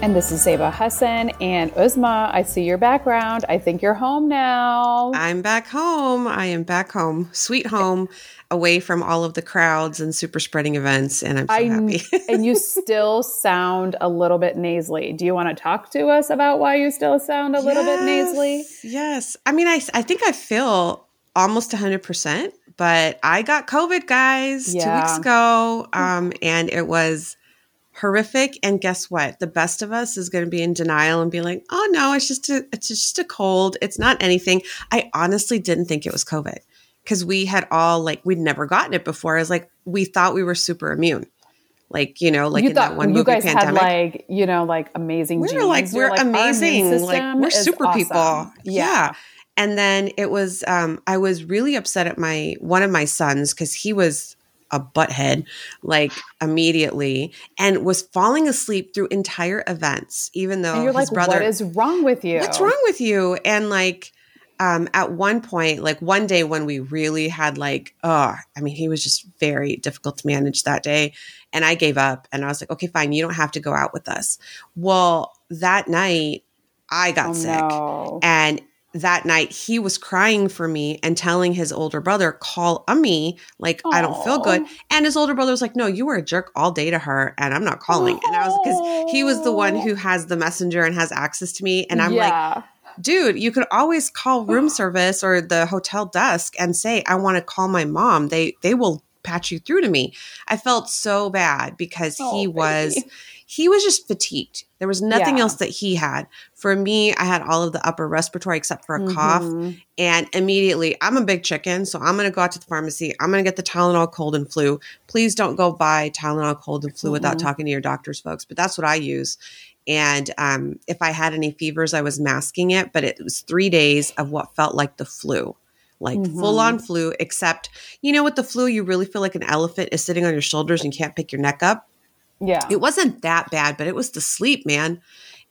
And this is Zeba Hassan. And Uzma, I see your background. I think you're home now. I'm back home. I am back home, sweet home, away from all of the crowds and super spreading events. And I'm so I, happy. and you still sound a little bit nasally. Do you want to talk to us about why you still sound a little yes, bit nasally? Yes. I mean, I, I think I feel almost 100%, but I got COVID, guys, yeah. two weeks ago. Um, and it was horrific. And guess what? The best of us is going to be in denial and be like, "Oh no, it's just a it's just a cold. It's not anything." I honestly didn't think it was COVID because we had all like we'd never gotten it before. I was like, we thought we were super immune. Like you know, like you in that one movie, you guys pandemic. had like you know, like amazing. We are like we're like, amazing, like we're super awesome. people. Yeah. yeah. And then it was, um, I was really upset at my one of my sons because he was a butthead like immediately and was falling asleep through entire events, even though and you're his like, brother. What is wrong with you? What's wrong with you? And like, um, at one point, like one day when we really had like, oh, I mean, he was just very difficult to manage that day. And I gave up and I was like, okay, fine, you don't have to go out with us. Well, that night I got oh, sick no. and that night he was crying for me and telling his older brother call me like Aww. i don't feel good and his older brother was like no you were a jerk all day to her and i'm not calling Aww. and i was because he was the one who has the messenger and has access to me and i'm yeah. like dude you could always call room service or the hotel desk and say i want to call my mom they they will patch you through to me i felt so bad because oh, he was baby he was just fatigued. There was nothing yeah. else that he had. For me, I had all of the upper respiratory except for a mm-hmm. cough. And immediately, I'm a big chicken. So I'm going to go out to the pharmacy. I'm going to get the Tylenol cold and flu. Please don't go buy Tylenol cold and flu mm-hmm. without talking to your doctors, folks. But that's what I use. And um, if I had any fevers, I was masking it. But it was three days of what felt like the flu like mm-hmm. full on flu, except, you know, with the flu, you really feel like an elephant is sitting on your shoulders and can't pick your neck up. Yeah. It wasn't that bad, but it was the sleep, man.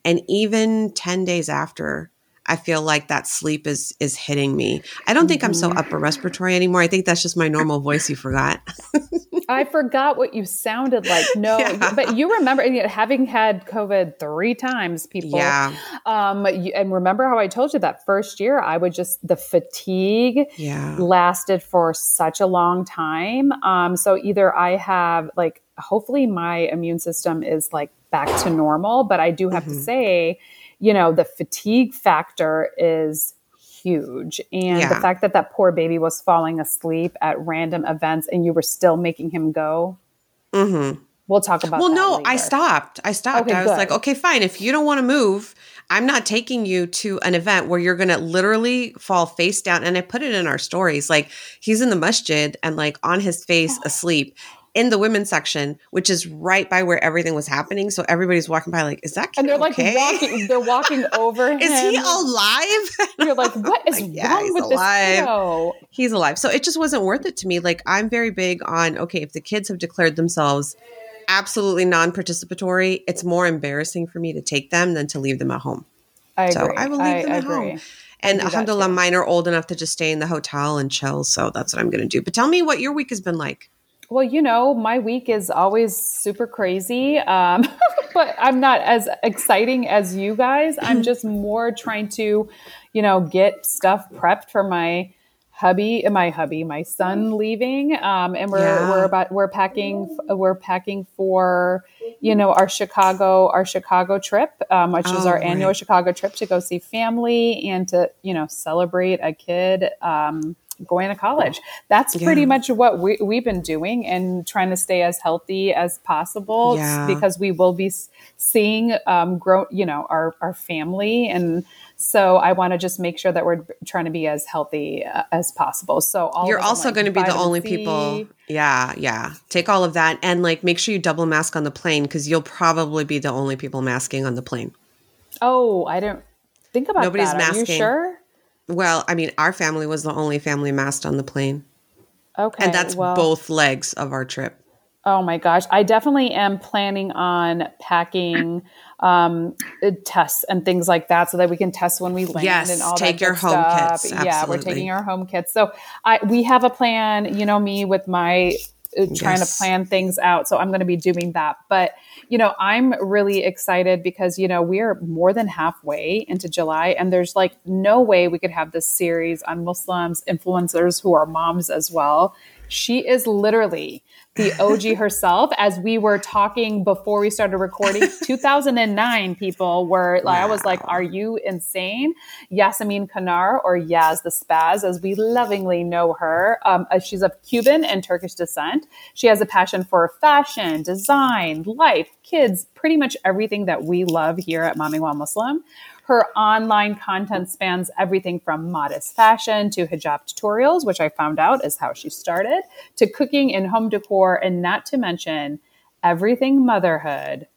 And even 10 days after, I feel like that sleep is is hitting me. I don't think. I'm so mm-hmm. upper respiratory anymore. I think that's just my normal voice you forgot. I forgot what you sounded like. No, yeah. but you remember you know, having had COVID three times, people. Yeah. Um, and remember how I told you that first year, I would just the fatigue. Yeah. Lasted for such a long time. Um, so either I have like hopefully my immune system is like back to normal. But I do have mm-hmm. to say, you know, the fatigue factor is huge. And yeah. the fact that that poor baby was falling asleep at random events and you were still making him go. Mm-hmm. We'll talk about that. Well, no, later. I stopped. I stopped. Okay, I was good. like, okay, fine. If you don't want to move, I'm not taking you to an event where you're going to literally fall face down. And I put it in our stories. Like he's in the masjid and like on his face asleep in the women's section, which is right by where everything was happening. So everybody's walking by, like, is that kid And they're okay? like walking, they're walking over him. is he alive? You're like, what is like, yeah, wrong with alive. this kiddo? He's alive. So it just wasn't worth it to me. Like, I'm very big on, okay, if the kids have declared themselves absolutely non-participatory, it's more embarrassing for me to take them than to leave them at home. I so agree. I will leave I them at home. And alhamdulillah, mine are old enough to just stay in the hotel and chill. So that's what I'm going to do. But tell me what your week has been like. Well, you know, my week is always super crazy, um, but I'm not as exciting as you guys. I'm just more trying to, you know, get stuff prepped for my hubby, my hubby, my son leaving, um, and we're yeah. we're about we're packing we're packing for you know our Chicago our Chicago trip, um, which oh, is our right. annual Chicago trip to go see family and to you know celebrate a kid. Um, going to college. That's yeah. pretty much what we, we've been doing and trying to stay as healthy as possible yeah. because we will be seeing um, grow, you know, our, our family. And so I want to just make sure that we're trying to be as healthy uh, as possible. So you're also going to be the only C. people. Yeah. Yeah. Take all of that and like make sure you double mask on the plane because you'll probably be the only people masking on the plane. Oh, I don't think about Nobody's that. masking. Are you sure? Well, I mean, our family was the only family masked on the plane. Okay. And that's well, both legs of our trip. Oh my gosh. I definitely am planning on packing um, tests and things like that so that we can test when we land Yes, and all take that your home stuff. kits, Yeah, we're taking our home kits. So I we have a plan, you know, me with my uh, trying Yes. to plan things out. So I'm going to be doing that. But, you know, I'm really excited because, you know, we're more than halfway into July and there's like no way we could have this series on Muslims, influencers who are moms as well. She is literally the OG herself. As we were talking before we started recording, 2009 people were like, I was like, are you insane? Yasemin Kanar or Yaz the Spaz, as we lovingly know her. Um, uh, she's of Cuban and Turkish descent. She has a passion for fashion, design, life, kids, pretty much everything that we love here at Mommy While Muslim. Her online content spans everything from modest fashion to hijab tutorials, which I found out is how she started, to cooking and home decor, and not to mention everything motherhood.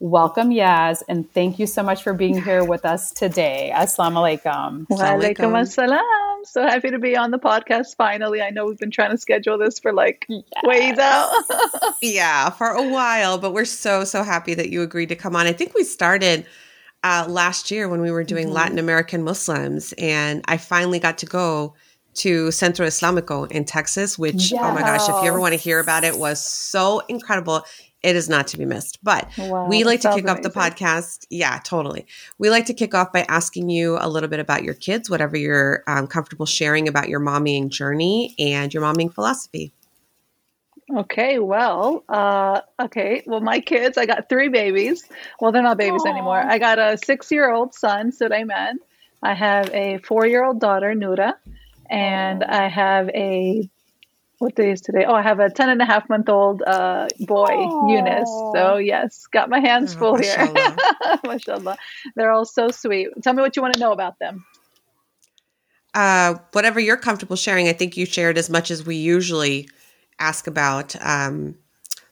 Welcome, Yaz, and thank you so much for being here with us today. Assalamu alaikum. Assalamualaikum. Walaikum assalam. So happy to be on the podcast finally. I know we've been trying to schedule this for like ways out. Yeah, for a while, but we're so, so happy that you agreed to come on. I think we started uh, last year when we were doing Mm-hmm. Latin American Muslims, and I finally got to go to Centro Islamico in Texas, which, oh my gosh, if you ever want to hear about it, was so incredible. It is not to be missed. But Wow, we like to kick off the podcast. Yeah, totally. We like to kick off by asking you a little bit about your kids, whatever you're um, comfortable sharing about your mommying journey and your mommying philosophy. Okay, well, uh, okay. Well, my kids, I got three babies. Well, they're not babies Aw. anymore. I got a six year old son, Sulaiman. I have a four year old daughter, Nura. And I have a, what day is today? Oh, I have a 10 and a half month old uh, boy, Aw. Eunice. So, yes, got my hands Oh, full here. mashallah. Mashallah. They're all so sweet. Tell me what you want to know about them. uh, whatever you're comfortable sharing. I think you shared as much as we usually ask about. Um,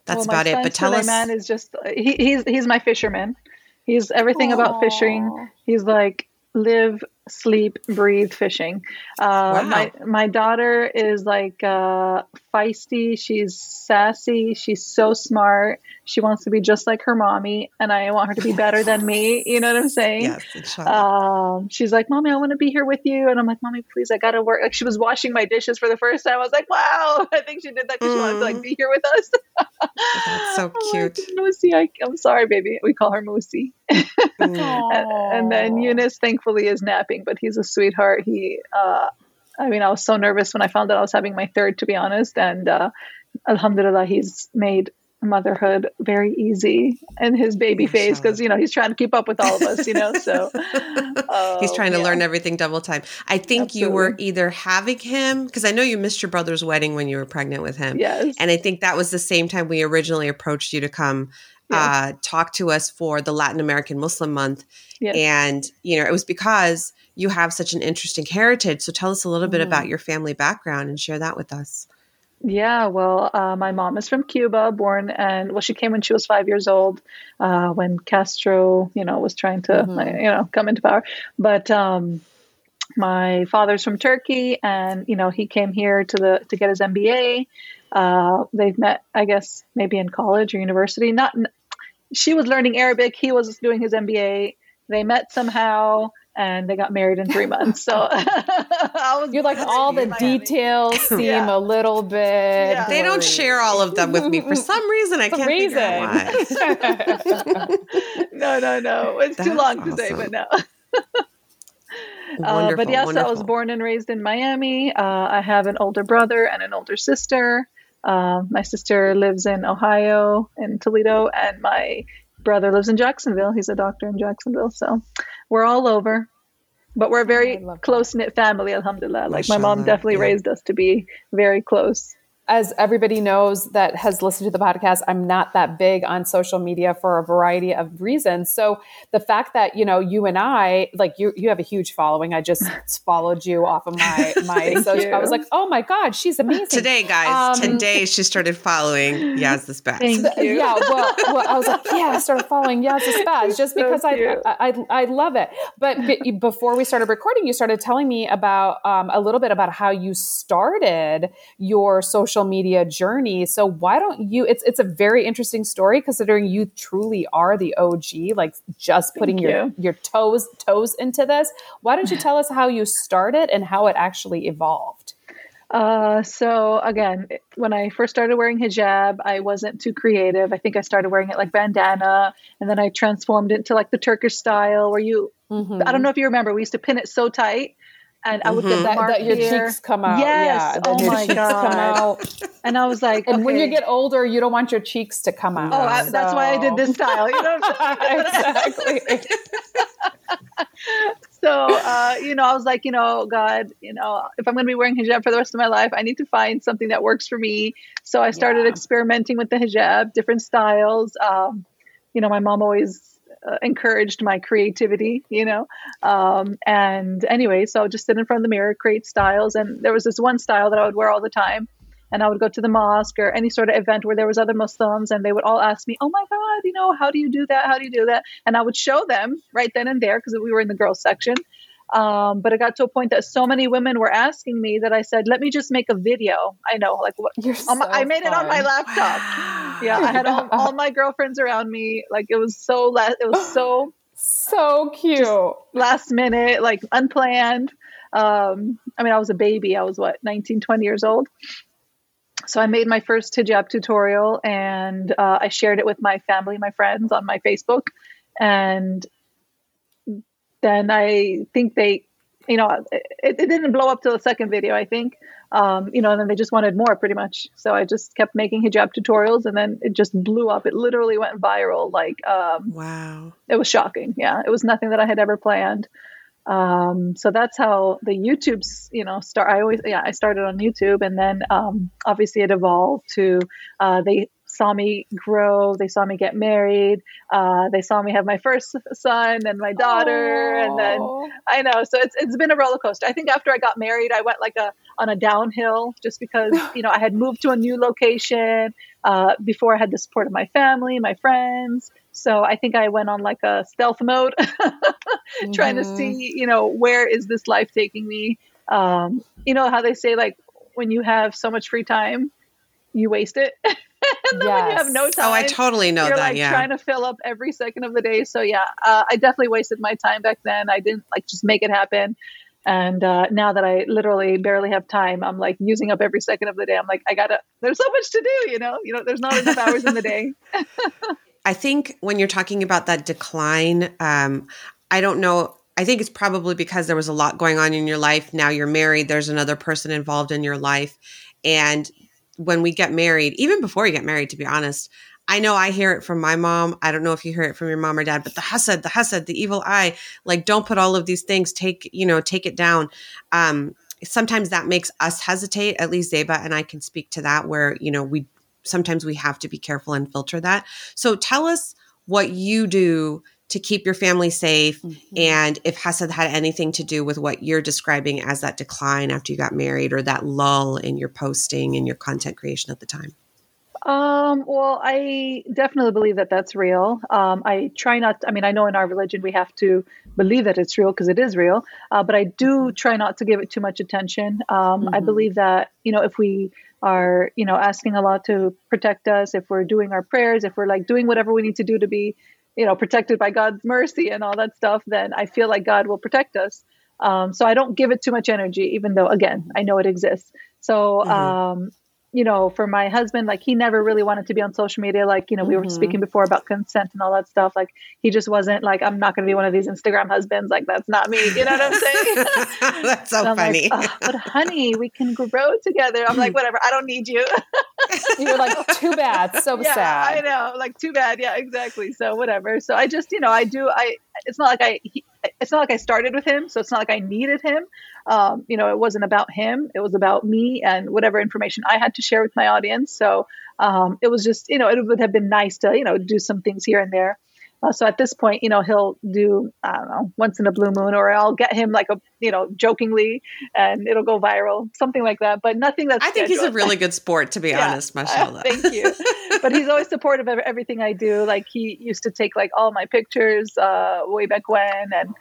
that's Well, about it. But tell us. Suleiman is just he, he's he's my fisherman. He's everything about fishing. He's like live, sleep, breathe fishing. Uh, Wow. My my daughter is like uh, feisty. She's sassy. She's so smart. She wants to be just like her mommy, and I want her to be better than me. You know what I'm saying? Yes, inshallah. Um, she's like, "Mommy, I want to be here with you," and I'm like, "Mommy, please, I gotta work." Like she was washing my dishes for the first time. I was like, "Wow!" I think she did that because she wanted to like Mm. be here with us. That's so I'm like, cute. Moosey, I, I'm sorry, baby. We call her Moosey. Mm. And, and then Eunice, thankfully, is napping, but he's a sweetheart. He, uh, I mean, I was so nervous when I found out I was having my third, to be honest. And uh, Alhamdulillah, he's made motherhood very easy in his baby face because you know he's trying to keep up with all of us. You know, so He's uh, trying to yeah. learn everything double time. I think you were either having him because I know you missed your brother's wedding when you were pregnant with him. Yes. And I think that was the same time we originally approached you to come Yes. uh, talk to us for the Latin American Muslim month. Yes. And, you know, it was because you have such an interesting heritage. So tell us a little bit Mm-hmm. about your family background and share that with us. Yeah, well, uh, my mom is from Cuba, born and well, she came when she was five years old, uh, when Castro, you know, was trying to, Mhm. you know, come into power. But um, my father's from Turkey, and you know, he came here to the to get his MBA. Uh, they've met, I guess, maybe in college or university. Not, she was learning Arabic. He was doing his MBA. They met somehow, and they got married in three months. So I was You're like all the in Miami. details seem Yeah. a little bit. Yeah. They don't share all of them with me for some reason. I The can't figure out why. reason. no, no, no. It's too That's long to say, but no. Uh, but yes, I was born and raised in Miami. Uh, I have an older brother and an older sister. Uh, my sister lives in Ohio, in Toledo, and my brother lives in Jacksonville. He's a doctor in Jacksonville. So we're all over. But we're a very close knit family, alhamdulillah. Like my mom definitely yeah. raised us to be very close. As everybody knows that has listened to the podcast, I'm not that big on social media for a variety of reasons. So the fact that you know you and I, like you, you have a huge following. I just followed you off of my my social. I was like, oh my god, she's amazing. Today, guys, um, today she started following Yaz the Spaz. Thank you. Yeah, well, well, I was like, yeah, I started following Yaz the Spaz just because I, I, I love it. But before we started recording, you started telling me about um, a little bit about how you started your social social media journey. So why don't you? It's it's a very interesting story considering you truly are the OG, like just putting your your toes toes into this. Why don't you tell us how you started and how it actually evolved? Uh, so again, when I first started wearing hijab, I wasn't too creative. I think I started wearing it like bandana, and then I transformed it to like the Turkish style, where you. Mm-hmm. I don't know if you remember, we used to pin it so tight and I would get that, that your here. cheeks come out. Yes. Yeah, oh my god. And I was like, and okay. when you get older, you don't want your cheeks to come out. Oh, I, so. that's why I did this style. You know exactly. so uh, you know, I was like, you know, God, you know, if I'm going to be wearing hijab for the rest of my life, I need to find something that works for me. So I started yeah. experimenting with the hijab, different styles. Um, you know, my mom always uh, encouraged my creativity, you know. Um, and anyway, so I would just sit in front of the mirror, create styles. And there was this one style that I would wear all the time. And I would go to the mosque or any sort of event where there was other Muslims, and they would all ask me, "Oh my God, you know, how do you do that? How do you do that?" And I would show them right then and there because we were in the girls section. Um, but it got to a point that so many women were asking me that I said, "Let me just make a video." I know, like what so my, I made fun. it on my laptop. Yeah, I had all, all, my girlfriends around me. Like it was so la- it was so so cute, last minute, like unplanned. Um, I mean, I was a baby. I was what 19, 20 years old. So I made my first hijab tutorial and uh, I shared it with my family, my friends on my Facebook, and then I think they, you know, it, it didn't blow up till the second video, I think. Um, you know, and then they just wanted more pretty much. So I just kept making hijab tutorials and then it just blew up. It literally went viral. Like, um, wow. It was shocking. Yeah. It was nothing that I had ever planned. Um, so that's how the YouTube's, you know, start. I always, yeah, I started on YouTube and then, um, obviously it evolved to, uh, they saw me grow. They saw me get married. Uh, they saw me have my first son and my daughter, Aww. and then I know. So it's it's been a roller coaster. I think after I got married, I went like a on a downhill just because you know I had moved to a new location. Uh, before I had the support of my family, my friends. So I think I went on like a stealth mode, mm-hmm. trying to mm-hmm. see, you know, where is this life taking me? Um, you know how they say like when you have so much free time, you waste it. and then yes. when you have no time, oh, I totally know you're that. Like yeah, trying to fill up every second of the day. So yeah, uh, I definitely wasted my time back then. I didn't like just make it happen. And uh, now that I literally barely have time, I'm like using up every second of the day. I'm like, I gotta. There's so much to do, you know. You know, there's not enough hours in the day. I think when you're talking about that decline, um, I don't know. I think it's probably because there was a lot going on in your life. Now you're married. There's another person involved in your life, and when we get married, even before you get married, to be honest, I know I hear it from my mom. I don't know if you hear it from your mom or dad, but the hasad, the hasad, the evil eye, like don't put all of these things, take, you know, take it down. Um, sometimes that makes us hesitate, at least Zeba and I can speak to that where, you know, we sometimes we have to be careful and filter that. So tell us what you do to keep your family safe mm-hmm. and if hasad had anything to do with what you're describing as that decline after you got married or that lull in your posting and your content creation at the time um, well, I definitely believe that that's real. Um, I try not, I mean, I know in our religion we have to believe that it's real because it is real, uh, but I do mm-hmm. try not to give it too much attention. Um, mm-hmm. I believe that, you know, if we are, you know, asking Allah to protect us, if we're doing our prayers, if we're like doing whatever we need to do to be you know protected by god's mercy and all that stuff then i feel like god will protect us um, so i don't give it too much energy even though again i know it exists so mm-hmm. um, you know, for my husband, like he never really wanted to be on social media. Like, you know, we mm-hmm. were speaking before about consent and all that stuff. Like, he just wasn't like, I'm not going to be one of these Instagram husbands. Like, that's not me. You know what I'm saying? that's so funny. Like, oh, but honey, we can grow together. I'm like, whatever. I don't need you. You're like, too bad. So yeah, sad. I know. Like, too bad. Yeah, exactly. So whatever. So I just, you know, I do, I, it's not like I, he, it's not like I started with him, so it's not like I needed him. Um, you know, it wasn't about him. It was about me and whatever information I had to share with my audience. So um, it was just, you know, it would have been nice to, you know, do some things here and there. Uh, so at this point, you know, he'll do, I don't know, once in a blue moon, or I'll get him like a, you know, jokingly and it'll go viral, something like that. But nothing that's. I think scheduled. he's a really good sport, to be Yeah. honest, mashallah. Thank you. but he's always supportive of everything I do. Like he used to take like all my pictures uh, way back when. And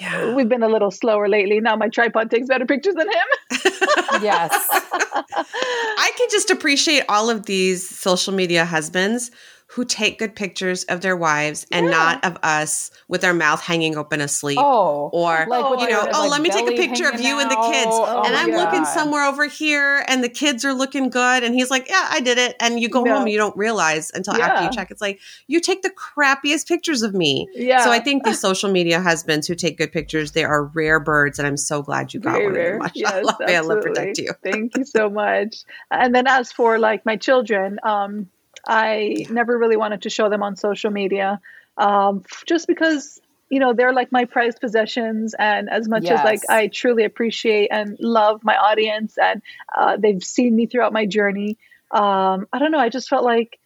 yeah. we've been a little slower lately. Now my tripod takes better pictures than him. yes. I can just appreciate all of these social media husbands who take good pictures of their wives and Yeah. not of us with our mouth hanging open asleep. Oh, Or, Like you know, oh, like, let me take a picture of you and the kids. Oh and I'm looking somewhere over here and the kids are looking good. And he's like, yeah, I did it. And you go No. home and you don't realize until after you check. It's like, you take the crappiest pictures of me. yeah. So I think the social media husbands who take good pictures, they are rare birds. And I'm so glad you got Very one rare. Yes, Mashallah. May Allah absolutely. protect you. Thank you so much. And then as for like my children, um, I never really wanted to show them on social media, um, just because you know they're like my prized possessions, and as much as like I truly appreciate and love my audience, and uh, they've seen me throughout my journey. Um, I don't know. I just felt like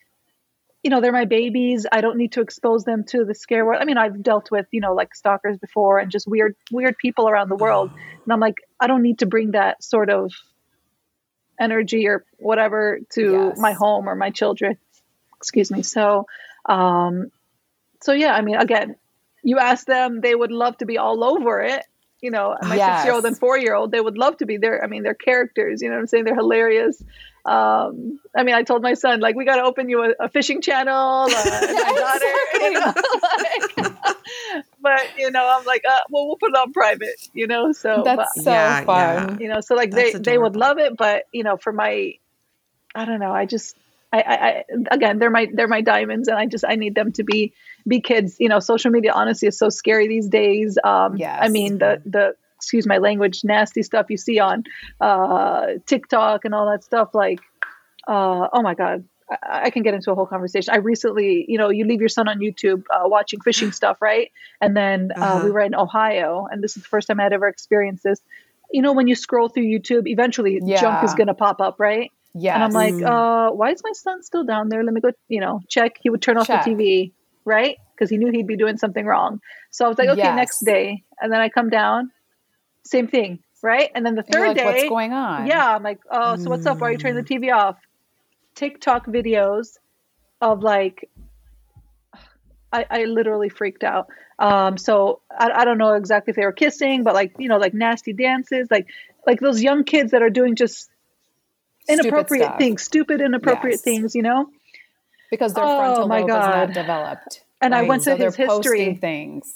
you know they're my babies i don't need to expose them to the scare world i mean i've dealt with you know like stalkers before and just weird weird people around the world and i'm like i don't need to bring that sort of energy or whatever to Yes. my home or my children. Excuse me. So um so yeah i mean again you ask them they would love to be all over it. You know my Yes. six year old and four year old they would love to be there. I mean they're characters you know what i'm saying? They're hilarious. Um i mean i told my son like we got to open you a, a fishing channel uh, my daughter. You know like, but you know i'm like uh, well we'll put it on private you know so but, That's so Yeah, fun. you know so like That's they they would love it but you know for my i don't know i just I, I, I again they're my they're my diamonds and i just i need them to be be kids. You know social media honestly is so scary these days. Um Yes. i mean the the excuse my language nasty stuff you see on uh tiktok and all that stuff like uh oh my god I, I can get into a whole conversation. I recently, you know, you leave your son on YouTube uh, watching fishing stuff, right? And then uh, Uh-huh. we were in Ohio, and this is the first time I had ever experienced this. You know, when you scroll through YouTube, eventually Yeah. junk is going to pop up, right? Yeah. And I'm like, Mm. uh, why is my son still down there? Let me go, you know, check. He would turn off Check. the TV, right? Because he knew he'd be doing something wrong. So I was like, okay, Yes. next day. And then I come down, same thing, right? And then the third like, day, what's going on? yeah, I'm like, oh, so what's up? Why are you turning the TV off? TikTok videos of like, I, I literally freaked out. Um, so I, I don't know exactly if they were kissing, but like, you know, like nasty dances, like, like those young kids that are doing just inappropriate stuff. things, stupid, inappropriate Yes. things, you know? because their Oh, frontal my lobe is God. not developed. And I went to so his history. posting things.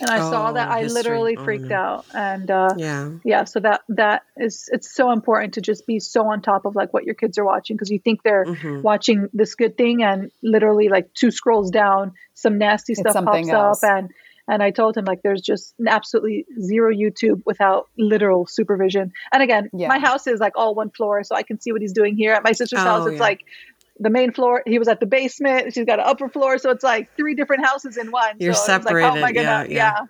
And I saw that Oh, I history. literally Oh, freaked no. out. And, uh, Yeah. yeah so that that is it's so important to just be so on top of like what your kids are watching because you think they're Mhm. watching this good thing and literally like two scrolls down some nasty It's stuff pops else. up and and i told him like there's just absolutely zero youtube without literal supervision and again Yeah. my house is like all one floor so i can see what he's doing here at my sister's Oh, house it's yeah. like the main floor he was at the basement she's got an upper floor so it's like three different houses in one You're so it's like, how am I separated. gonna, Yeah, yeah.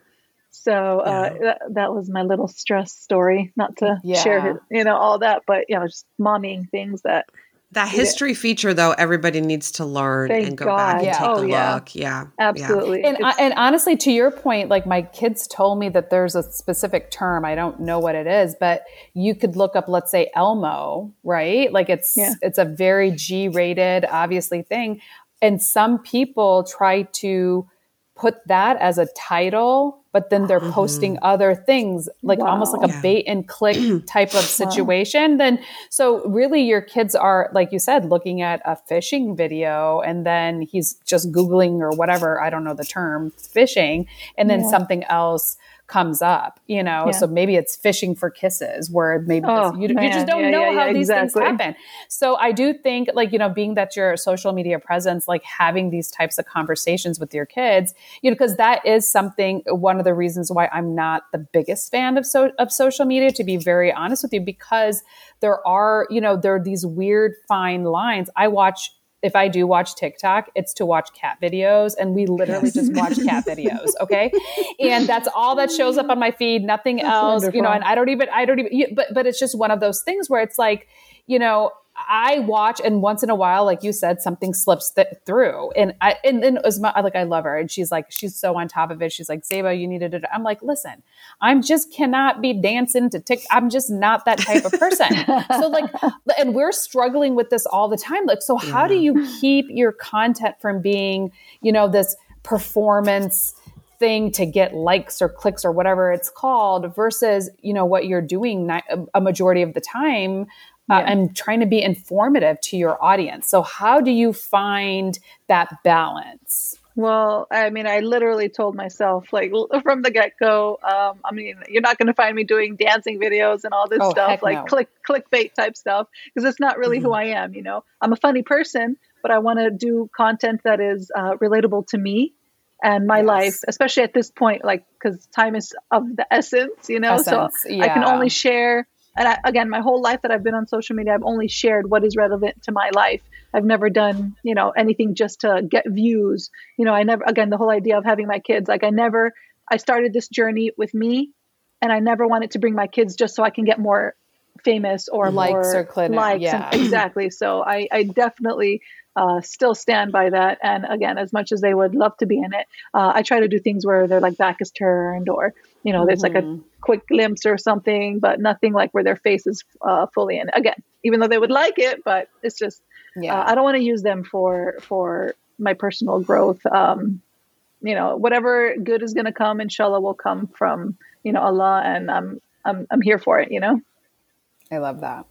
so uh, Yeah. that, that was my little stress story. Not to Yeah. share, his, you know, all that, but you know, just mommying things that That history feature, though, everybody needs to learn Thank and go God. back and Yeah. take Oh, a yeah. look. Yeah. absolutely. And, I, and honestly, to your point, like my kids told me that there's a specific term. I don't know what it is, but you could look up, let's say Elmo, right? Like it's Yeah. it's a very G-rated, obviously thing, and some people try to put that as a title, but then they're posting mm-hmm. other things, like almost like a Yeah. bait and click type of situation. Then, so really, your kids are, like you said, looking at a fishing video, and then he's just Googling or whatever, I don't know the term, fishing, and then Yeah. something else comes up, you know? Yeah. So maybe it's fishing for kisses, where maybe Oh, you, you just don't Yeah, know yeah, how these exactly. things happen. So I do think, like, you know, being that your social media presence, like having these types of conversations with your kids, you know, because that is something, one of the reasons why I'm not the biggest fan of, so, of social media, to be very honest with you, because there are, you know, there are these weird fine lines. I watch if I do watch TikTok, it's to watch cat videos and we literally yes. just watch cat videos. Okay. and that's all that shows up on my feed, nothing that's else, wonderful. you know, and I don't even, I don't even, but, but it's just one of those things where it's like, you know, I watch and once in a while, like you said, something slips th- through. And I, and then Uzma, like, I love her. And she's like, she's so on top of it. She's like, Zeba, you needed it. I'm like, listen, I'm just cannot be dancing to tick. I'm just not that type of person. so like, and we're struggling with this all the time. Like, so how yeah. do you keep your content from being, you know, this performance, thing to get likes or clicks or whatever it's called versus you know what you're doing a majority of the time uh, yeah. and trying to be informative to your audience. So, how do you find that balance? Well, I mean, I literally told myself, like from the get go, um, I mean, you're not going to find me doing dancing videos and all this oh, stuff, like no. click clickbait type stuff, because it's not really mm-hmm. who I am. You know, I'm a funny person, but I want to do content that is uh, relatable to me and my yes. life, especially at this point, like because time is of the essence. You know, essence, so yeah. I can only share and I, again, my whole life that I've been on social media, I've only shared what is relevant to my life. I've never done, you know, anything just to get views. You know, I never, again, the whole idea of having my kids, like I never, I started this journey with me and I never wanted to bring my kids just so I can get more famous or likes more or clinic. likes. Yeah. And, exactly. So I, I definitely uh, still stand by that. And again, as much as they would love to be in it, uh, I try to do things where their like back is turned or you know, there's mm-hmm. like a mm-hmm. quick glimpse or something, but nothing like where their face is uh, fully in. Again, even though they would like it, but it's just yeah. Uh, I don't want to use them for for my personal growth. Um, you know, whatever good is going to come, inshallah, will come from you know Allah, and I'm I'm I'm here for it. You know. I love that.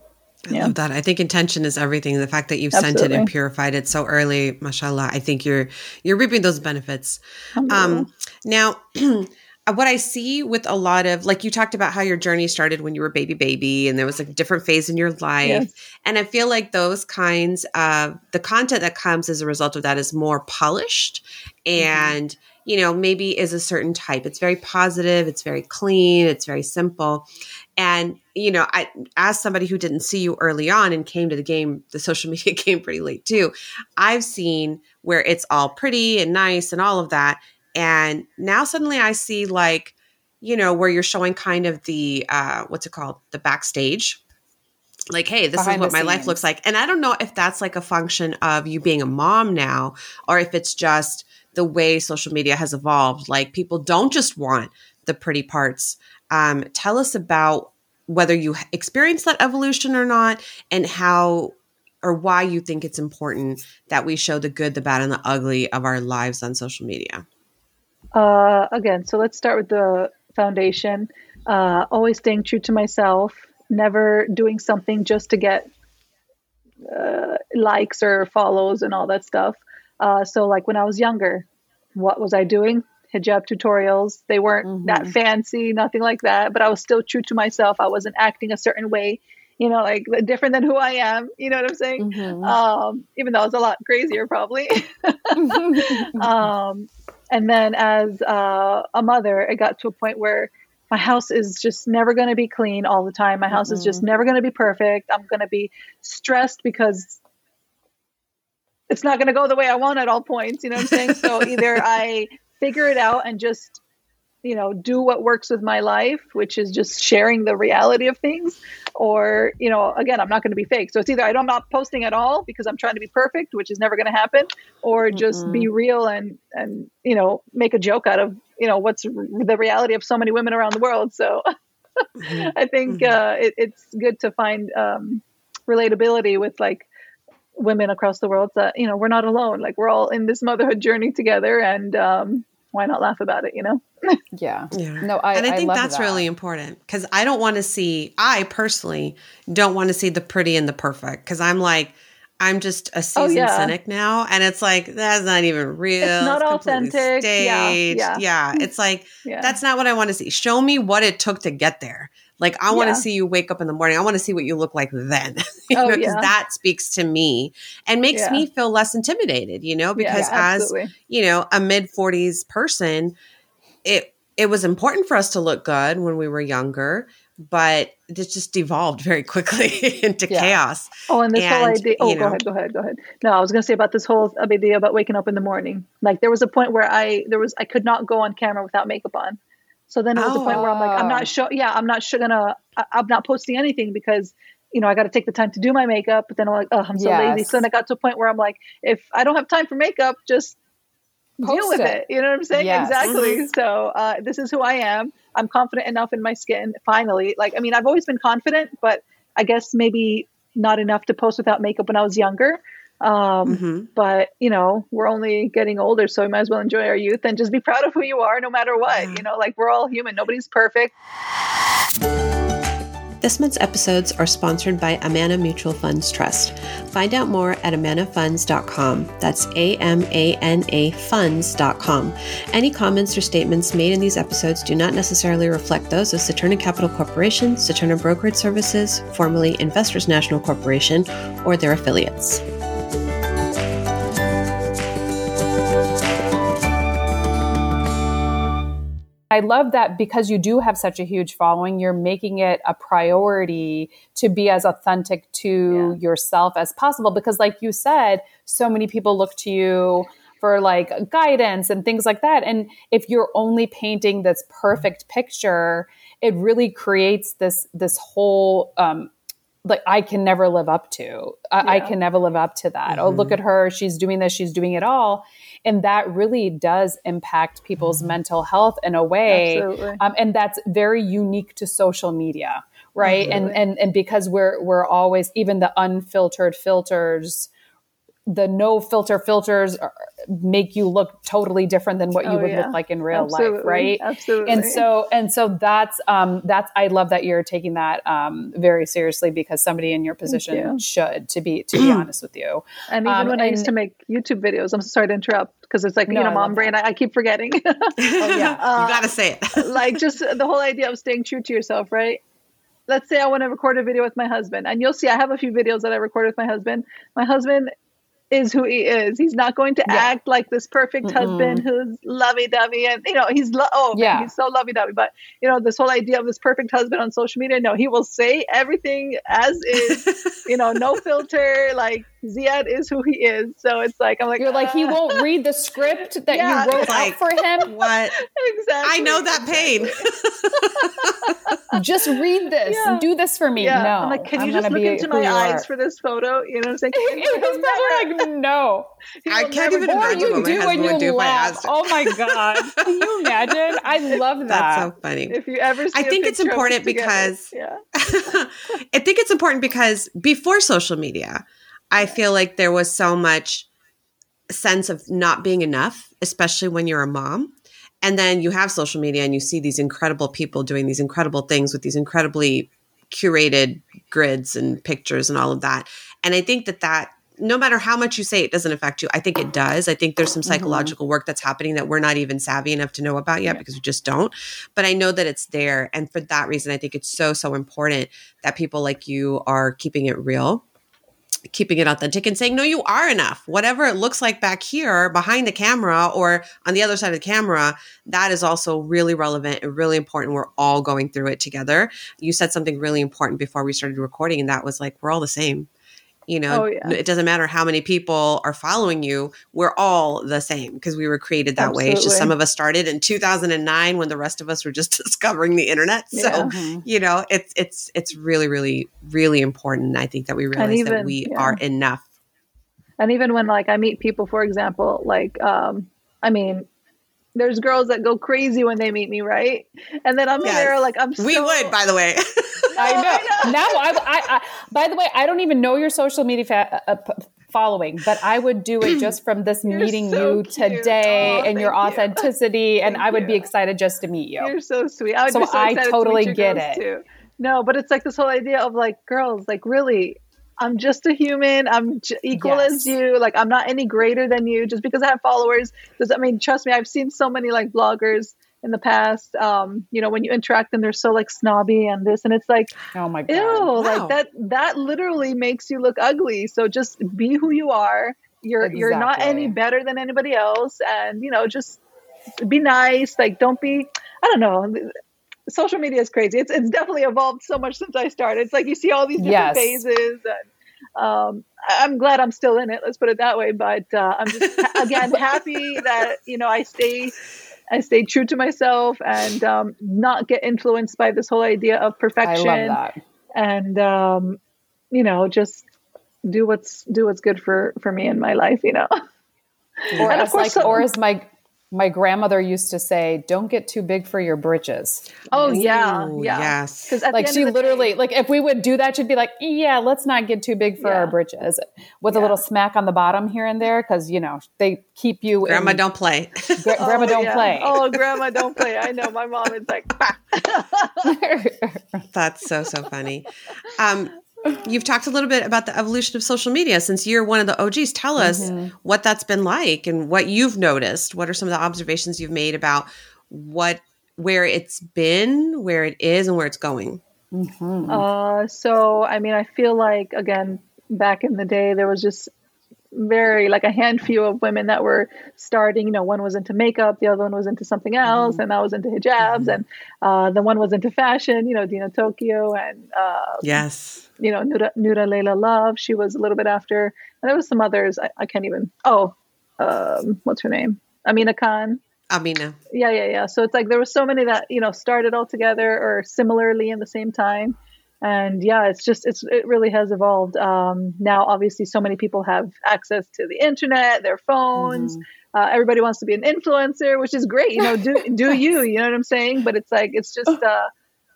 I yeah. love that. I think intention is everything. The fact that you've Absolutely. sent it and purified it so early, mashallah, I think you're you're reaping those benefits. Um, now, what I see with a lot of like you talked about how your journey started when you were baby baby and there was like a different phase in your life. Yes. And I feel like those kinds of the content that comes as a result of that is more polished mm-hmm. and mm-hmm you know, maybe is a certain type. It's very positive, it's very clean, it's very simple. And, you know, I as somebody who didn't see you early on and came to the game, the social media game pretty late too, I've seen where it's all pretty and nice and all of that. And now suddenly I see like, you know, where you're showing kind of the uh what's it called? The backstage like hey this Behind is what my scenes. life looks like and i don't know if that's like a function of you being a mom now or if it's just the way social media has evolved. Like people don't just want the pretty parts. Um, tell us about whether you experienced that evolution or not, and how or why you think it's important that we show the good, the bad, and the ugly of our lives on social media. Uh, again, so let's start with the foundation. Uh, always staying true to myself, never doing something just to get uh, likes or follows and all that stuff. Uh, so, like when I was younger, what was I doing? Hijab tutorials. They weren't mm-hmm. that fancy, nothing like that, but I was still true to myself. I wasn't acting a certain way, you know, like different than who I am. You know what I'm saying? Mm-hmm. Um, even though I was a lot crazier, probably. um, and then as uh, a mother, it got to a point where my house is just never going to be clean all the time. My house mm-hmm. is just never going to be perfect. I'm going to be stressed because it's not going to go the way I want at all points. You know what I'm saying? So either I figure it out and just, you know, do what works with my life, which is just sharing the reality of things, or, you know, again, I'm not going to be fake. So it's either I'm not posting at all because I'm trying to be perfect, which is never going to happen, or just be real and, and, you know, make a joke out of, you know, what's the reality of so many women around the world. So mm-hmm. I think mm-hmm. uh, it, it's good to find um, relatability with like, women across the world that you know we're not alone like we're all in this motherhood journey together and um, why not laugh about it you know yeah yeah no I, and i think I that's that. really important because i don't want to see i personally don't want to see the pretty and the perfect because i'm like I'm just a oh, seasoned oh, yeah. cynic now, and it's like that's not even real. It's not it's authentic. Staged. Yeah, yeah. yeah. It's like yeah. that's not what I want to see. Show me what it took to get there. Like I want to yeah. see you wake up in the morning. I want to see what you look like then. you oh, know, because yeah. that speaks to me and makes yeah. me feel less intimidated, you know, because as, you know, a mid 40s person, it it was important for us to look good when we were younger, but it just devolved very quickly into yeah. chaos. Oh, and this and, whole idea. Oh, know, go ahead, go ahead, go ahead. No, I was going to say about this whole idea about waking up in the morning. Like there was a point where I there was I could not go on camera without makeup on. So then it was oh. a point where I'm like, I'm not sure. Yeah, I'm not sure gonna. I, I'm not posting anything because you know I got to take the time to do my makeup. But then I'm like, oh, I'm so yes. lazy. So then I got to a point where I'm like, if I don't have time for makeup, just Post deal with it. it. You know what I'm saying? Yes. Exactly. Mm-hmm. So uh, this is who I am. I'm confident enough in my skin. Finally, like I mean, I've always been confident, but I guess maybe not enough to post without makeup when I was younger. Um, mm-hmm. But you know, we're only getting older, so we might as well enjoy our youth and just be proud of who you are, no matter what. You know, like we're all human. Nobody's perfect. This month's episodes are sponsored by Amana Mutual Funds Trust. Find out more at amanafunds.com. That's A M A N A funds.com. Any comments or statements made in these episodes do not necessarily reflect those of Saturna Capital Corporation, Saturna Brokerage Services, formerly Investors National Corporation, or their affiliates. I love that because you do have such a huge following, you're making it a priority to be as authentic to yeah. yourself as possible. Because, like you said, so many people look to you for like guidance and things like that. And if you're only painting this perfect picture, it really creates this this whole um, like I can never live up to. I, yeah. I can never live up to that. Mm-hmm. Oh, look mm-hmm. at her. She's doing this. She's doing it all and that really does impact people's mm-hmm. mental health in a way um, and that's very unique to social media right? And and and because we're we're always even the unfiltered filters the no filter filters make you look totally different than what you oh, would yeah. look like in real Absolutely. life right Absolutely. and so and so that's um that's i love that you're taking that um very seriously because somebody in your position you. should to be to be honest with you and even um, when and, i used to make youtube videos i'm sorry to interrupt because it's like no, you know mom brain I, I, keep forgetting oh yeah uh, you gotta say it like just the whole idea of staying true to yourself right let's say I want to record a video with my husband, and you'll see I have a few videos that I recorded with my husband. My husband is who he is. He's not going to yeah. act like this perfect mm husband who's lovey dovey and you know he's lo- oh yeah. Man, he's so lovey dovey. But you know this whole idea of this perfect husband on social media. No, he will say everything as is. you know, no filter. Like Ziad is who he is. So it's like I'm like you're uh, like he won't read the script that yeah, you wrote like, out for him. What exactly? I know that pain. just read this. Yeah. Do this for me. Yeah. No, I'm like, can I'm you just look into my eyes are. for this photo? You know what I'm saying? He's probably like, no. I can't even imagine you what do when you do laugh. Oh my god! Can you imagine? I love that. That's so funny. If you ever, I think it's important because yeah. I think it's important because before social media I feel like there was so much sense of not being enough, especially when you're a mom. And then you have social media and you see these incredible people doing these incredible things with these incredibly curated grids and pictures and all of that. And I think that that no matter how much you say it doesn't affect you, I think it does. I think there's some mm-hmm. psychological work that's happening that we're not even savvy enough to know about yet yeah. because we just don't. But I know that it's there. And for that reason, I think it's so, so important that people like you are keeping it real keeping it authentic and saying, no, you are enough. Whatever it looks like back here behind the camera or on the other side of the camera, that is also really relevant and really important. We're all going through it together. You said something really important before we started recording, and that was like, we're all the same. You know, oh, yeah. it doesn't matter how many people are following you. We're all the same because we were created that Absolutely. way. It's just some of us started in 2009 when the rest of us were just discovering the internet. So, yeah. Mm-hmm. you know, it's it's it's really really really important I think that we realize even, that we yeah. are enough. And even when like I meet people for example, like um I mean, there's girls that go crazy when they meet me, right? And then I'm yes. there like I'm. So, we would, by the way. I know. Now, I, I, I, by the way, I don't even know your social media fa- uh, following, but I would do it just from this meeting so you cute. today oh, and your authenticity, you. and I would you. be excited just to meet you. You're so sweet. I so, so I totally get it. Too. No, but it's like this whole idea of like girls, like really, I'm just a human. I'm j- equal yes. as you. Like I'm not any greater than you. Just because I have followers does I mean trust me, I've seen so many like bloggers in the past. Um, you know, when you interact and they're so like snobby and this and it's like oh my god. Ew, wow. like that that literally makes you look ugly. So just be who you are. You're exactly. you're not any better than anybody else and you know, just be nice. Like don't be I don't know social media is crazy. It's it's definitely evolved so much since I started. It's like you see all these different Yes. phases, and um, I'm glad I'm still in it. Let's put it that way. But uh, I'm just again happy that you know I stay. I stay true to myself and um, not get influenced by this whole idea of I perfection love that. and um, you know just do what's do what's good for for me in my life you know Or And of as course like, some- or as my my grandmother used to say, "Don't get too big for your britches." oh yeah Ooh, yeah yes. because Like she literally, like if we would do that, she'd be like, "Yeah, let's not get too big for Yeah. our britches," with a little smack on the bottom here and there, because you know they keep you. Grandma, in, don't play. gra- grandma don't play. oh grandma don't play i know my mom is like. That's so so funny. Um, you've talked a little bit about the evolution of social media since you're one of the OGs. Tell us what that's been like and what you've noticed. What are some of the observations you've made about what where it's been, where it is, and where it's going? Uh, so I mean, I feel like again, back in the day, there was just very like a handful of women that were starting. You know, one was into makeup, the other one was into something else, and I was into hijabs, and uh, the one was into fashion. You know, Dina Tokio and uh, Yes. you know Nuda, Nuda Layla Love. She was a little bit after, and there was some others. I, I can't even. Oh, um, what's her name? Amena Khan Amina. yeah yeah yeah so it's like there were so many that you know started all together or similarly in the same time and yeah it's just it's it really has evolved. Um, now obviously so many people have access to the internet their phones. Uh, everybody wants to be an influencer which is great you know do do you you know what i'm saying? But it's like it's just uh,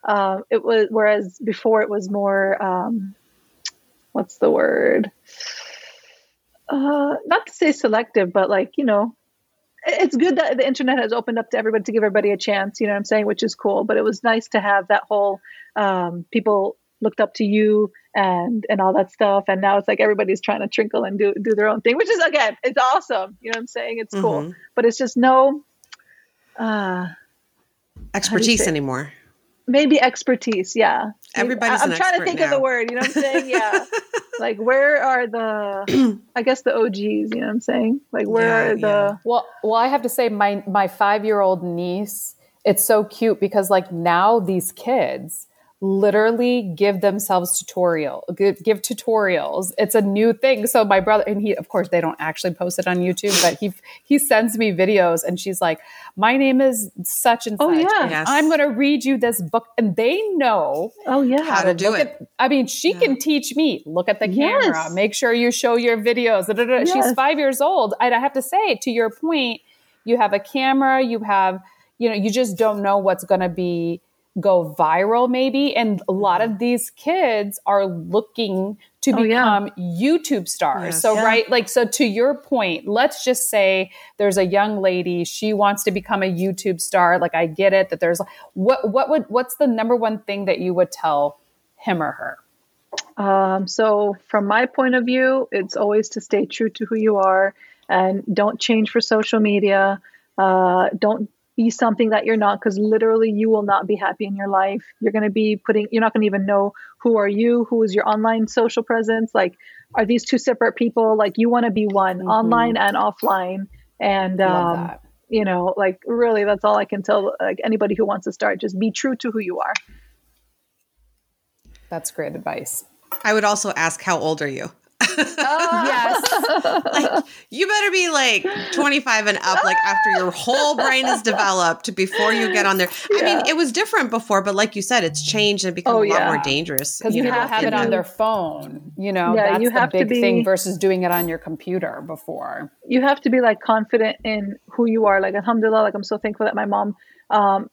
uh, it was whereas before it was more um, what's the word? Uh, not to say selective but like you know it's good that the internet has opened up to everybody to give everybody a chance you know what i'm saying which is cool. But it was nice to have that whole um, people looked up to you and and all that stuff. And now it's like everybody's trying to trinkle and do do their own thing which is again it's awesome. You know what i'm saying? It's cool. Mhm. but it's just no uh Expertise anymore. Maybe expertise yeah. Everybody's I, i'm an trying to expert think of the word you know what i'm saying? Yeah. Like where are the i guess the og's you know what i'm saying? Like where Yeah, are the yeah. Well, well, I have to say, my my five year old niece, it's so cute because like now these kids literally give themselves tutorial give, give tutorials it's a new thing so my brother and he of course they don't actually post it on youtube but he he sends me videos and she's like my name is such and oh, such Oh, yeah. and Yes. i'm going to read you this book and they know oh yeah How to do it. At, I mean, she can teach me. Look at the camera. Yes. Make sure you show your videos. da, da, da. She's five years old. And I have to say, to your point, you have a camera. You have, you know, you just don't know what's going to be go viral, maybe. And a lot of these kids are looking to Oh, yeah. become YouTube stars. Yes. So, Yeah. right, like, so to your point, let's just say there's a young lady, she wants to become a YouTube star. Like, I get it that there's what, what would, what's the number one thing that you would tell him or her? Um, so, from my point of view, it's always to stay true to who you are and don't change for social media. Uh, don't be something that you're not because literally you will not be happy in your life. You're going to be putting, you're not going to even know who are you, who is your online social presence. Like, are these two separate people? Like, you want to be one online and offline. And, um, you know, like, really, that's all I can tell like anybody who wants to start. Just be true to who you are. That's great advice. I would also ask, how old are you? Yes. like, you better be like 25 and up, like after your whole brain is developed before you get on there. I mean, it was different before, but like you said, it's changed and become Oh, a lot yeah. more dangerous. Because you people know, have it on their phone. You know, Yeah, that's you the have to big be- thing versus doing it on your computer before. you have to be like confident in who you are. Like alhamdulillah, like I'm so thankful that my mom um,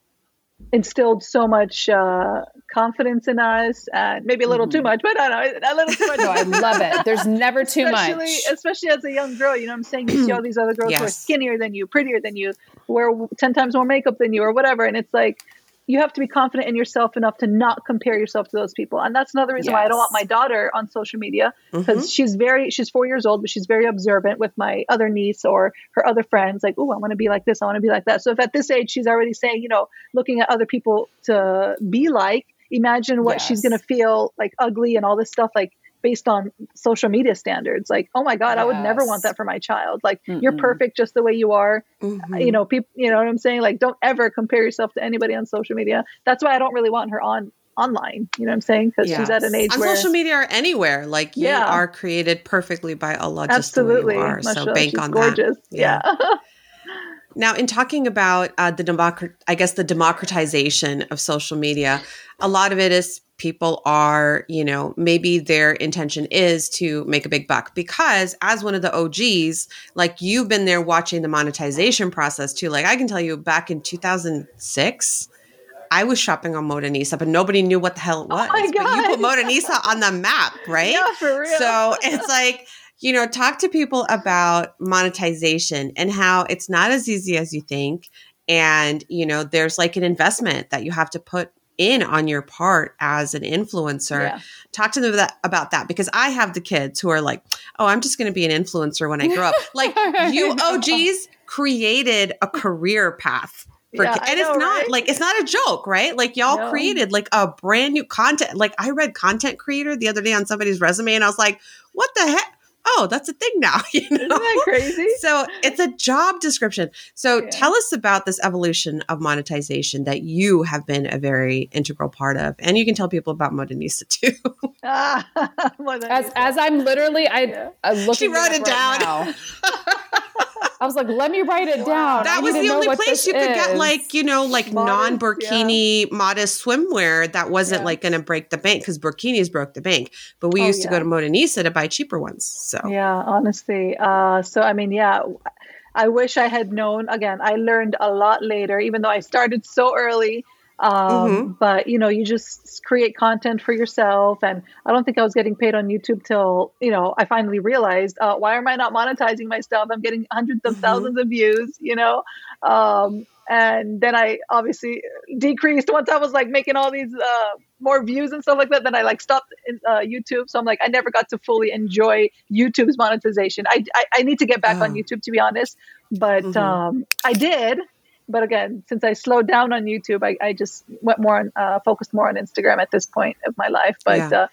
instilled so much uh, confidence in us, and maybe a little too much, but I don't know, a little too much. No, I love it. There's never too especially, much. especially as a young girl, you know what I'm saying? You see all these other girls who are skinnier than you, prettier than you, wear 10 times more makeup than you, or whatever. And it's like, you have to be confident in yourself enough to not compare yourself to those people. And that's another reason why I don't want my daughter on social media because Mhm. she's very, she's four years old, but she's very observant with my other niece or her other friends. Like, oh, I want to be like this. I want to be like that. So if at this age she's already saying, you know, looking at other people to be like, imagine what she's going to feel like ugly and all this stuff. Like, based on social media standards. Like, oh my God, I would never want that for my child. Like, you're perfect just the way you are. Mhm. You know, people, you know what I'm saying? Like, don't ever compare yourself to anybody on social media. That's why I don't really want her on online. You know what I'm saying? Because she's at an age on where social media or anywhere. Like you Yeah. are created perfectly by Allah, just absolutely, the way you are. So bank she's on gorgeous. that. Yeah. yeah. Now, in talking about uh, the democrat, I guess the democratization of social media, a lot of it is people are, you know, maybe their intention is to make a big buck because as one of the OGs, like you've been there watching the monetization process too. Like I can tell you back in 2006, I was shopping on Modanisa, but nobody knew what the hell it oh was. Oh But you put God. Modanisa on the map, right? Yeah, for real. So it's like, you know, talk to people about monetization and how it's not as easy as you think. And, you know, there's like an investment that you have to put in on your part as an influencer. Yeah. Talk to them about, about that because I have the kids who are like, oh, I'm just going to be an influencer when I grow up. Like, you OGs created a career path. For, Yeah, ki- I and it's not right? like it's not a joke, right? Like y'all No. created like a brand new content. Like I read content creator the other day on somebody's resume, and I was like, "What the heck? Oh, that's a thing now." You know? Isn't that crazy? So it's a job description. So Yeah. tell us about this evolution of monetization that you have been a very integral part of, and you can tell people about Modanisa too. Ah, more as as I'm literally I Yeah. I'm looking She wrote up it down. now. I was like, let me write it down. I that was the only place you could get like you know like non burkini modest swimwear that wasn't Yeah. like going to break the bank because burkinis broke the bank but we Oh, used to go to modanisa to buy cheaper ones so Yeah, honestly. Uh, so I mean, yeah, I wish I had known. Again, I learned a lot later, even though I started so early. Um, Mhm. But you know, you just create content for yourself, and I don't think I was getting paid on YouTube till you know I finally realized uh, why am I not monetizing my stuff? I'm getting hundreds of Mhm. thousands of views, you know. Um, and then I obviously decreased once I was like making all these uh, more views and stuff like that. Then I like stopped in, uh, YouTube. So I'm like, I never got to fully enjoy YouTube's monetization. I, I, I need to get back on Oh. YouTube to be honest, but Mhm. um, I did. But again, since I slowed down on YouTube, I, I just went more on, uh, focused more on Instagram at this point of my life. But Yeah. uh,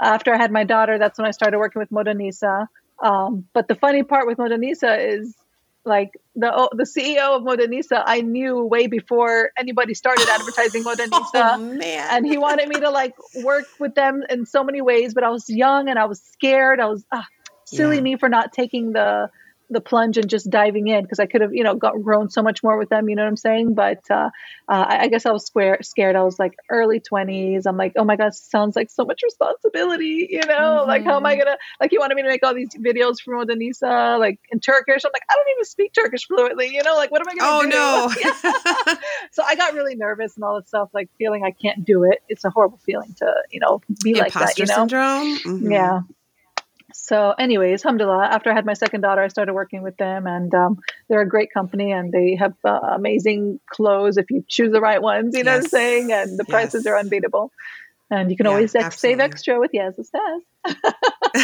after I had my daughter, that's when I started working with Modanisa. Um, but the funny part with Modanisa is like the oh, the CEO of Modanisa, I knew way before anybody started advertising Modanisa oh man and he wanted me to like work with them in so many ways but i was young and i was scared i was ah, silly Yeah. me for not taking the the plunge and just diving in because i could have you know got grown so much more with them you know what i'm saying? But uh, uh, I, guess i was square, scared. I was like early 20s i'm like oh my god sounds like so much responsibility you know? Like how am i gonna like he wanted me to make all these videos for Modanisa like in turkish? I'm like i don't even speak turkish fluently you know? Like what am i gonna oh do? no. So I got really nervous and all that stuff, like feeling I can't do it. It's a horrible feeling to, you know, be like that, imposter you know? syndrome? Mhm. Yeah. So, anyways, alhamdulillah, after I had my second daughter, I started working with them, and um, they're a great company, and they have uh, amazing clothes if you choose the right ones. You know what I'm saying? And the prices Yes. are unbeatable. And you can Yeah, always ex- save extra with Yes It Says.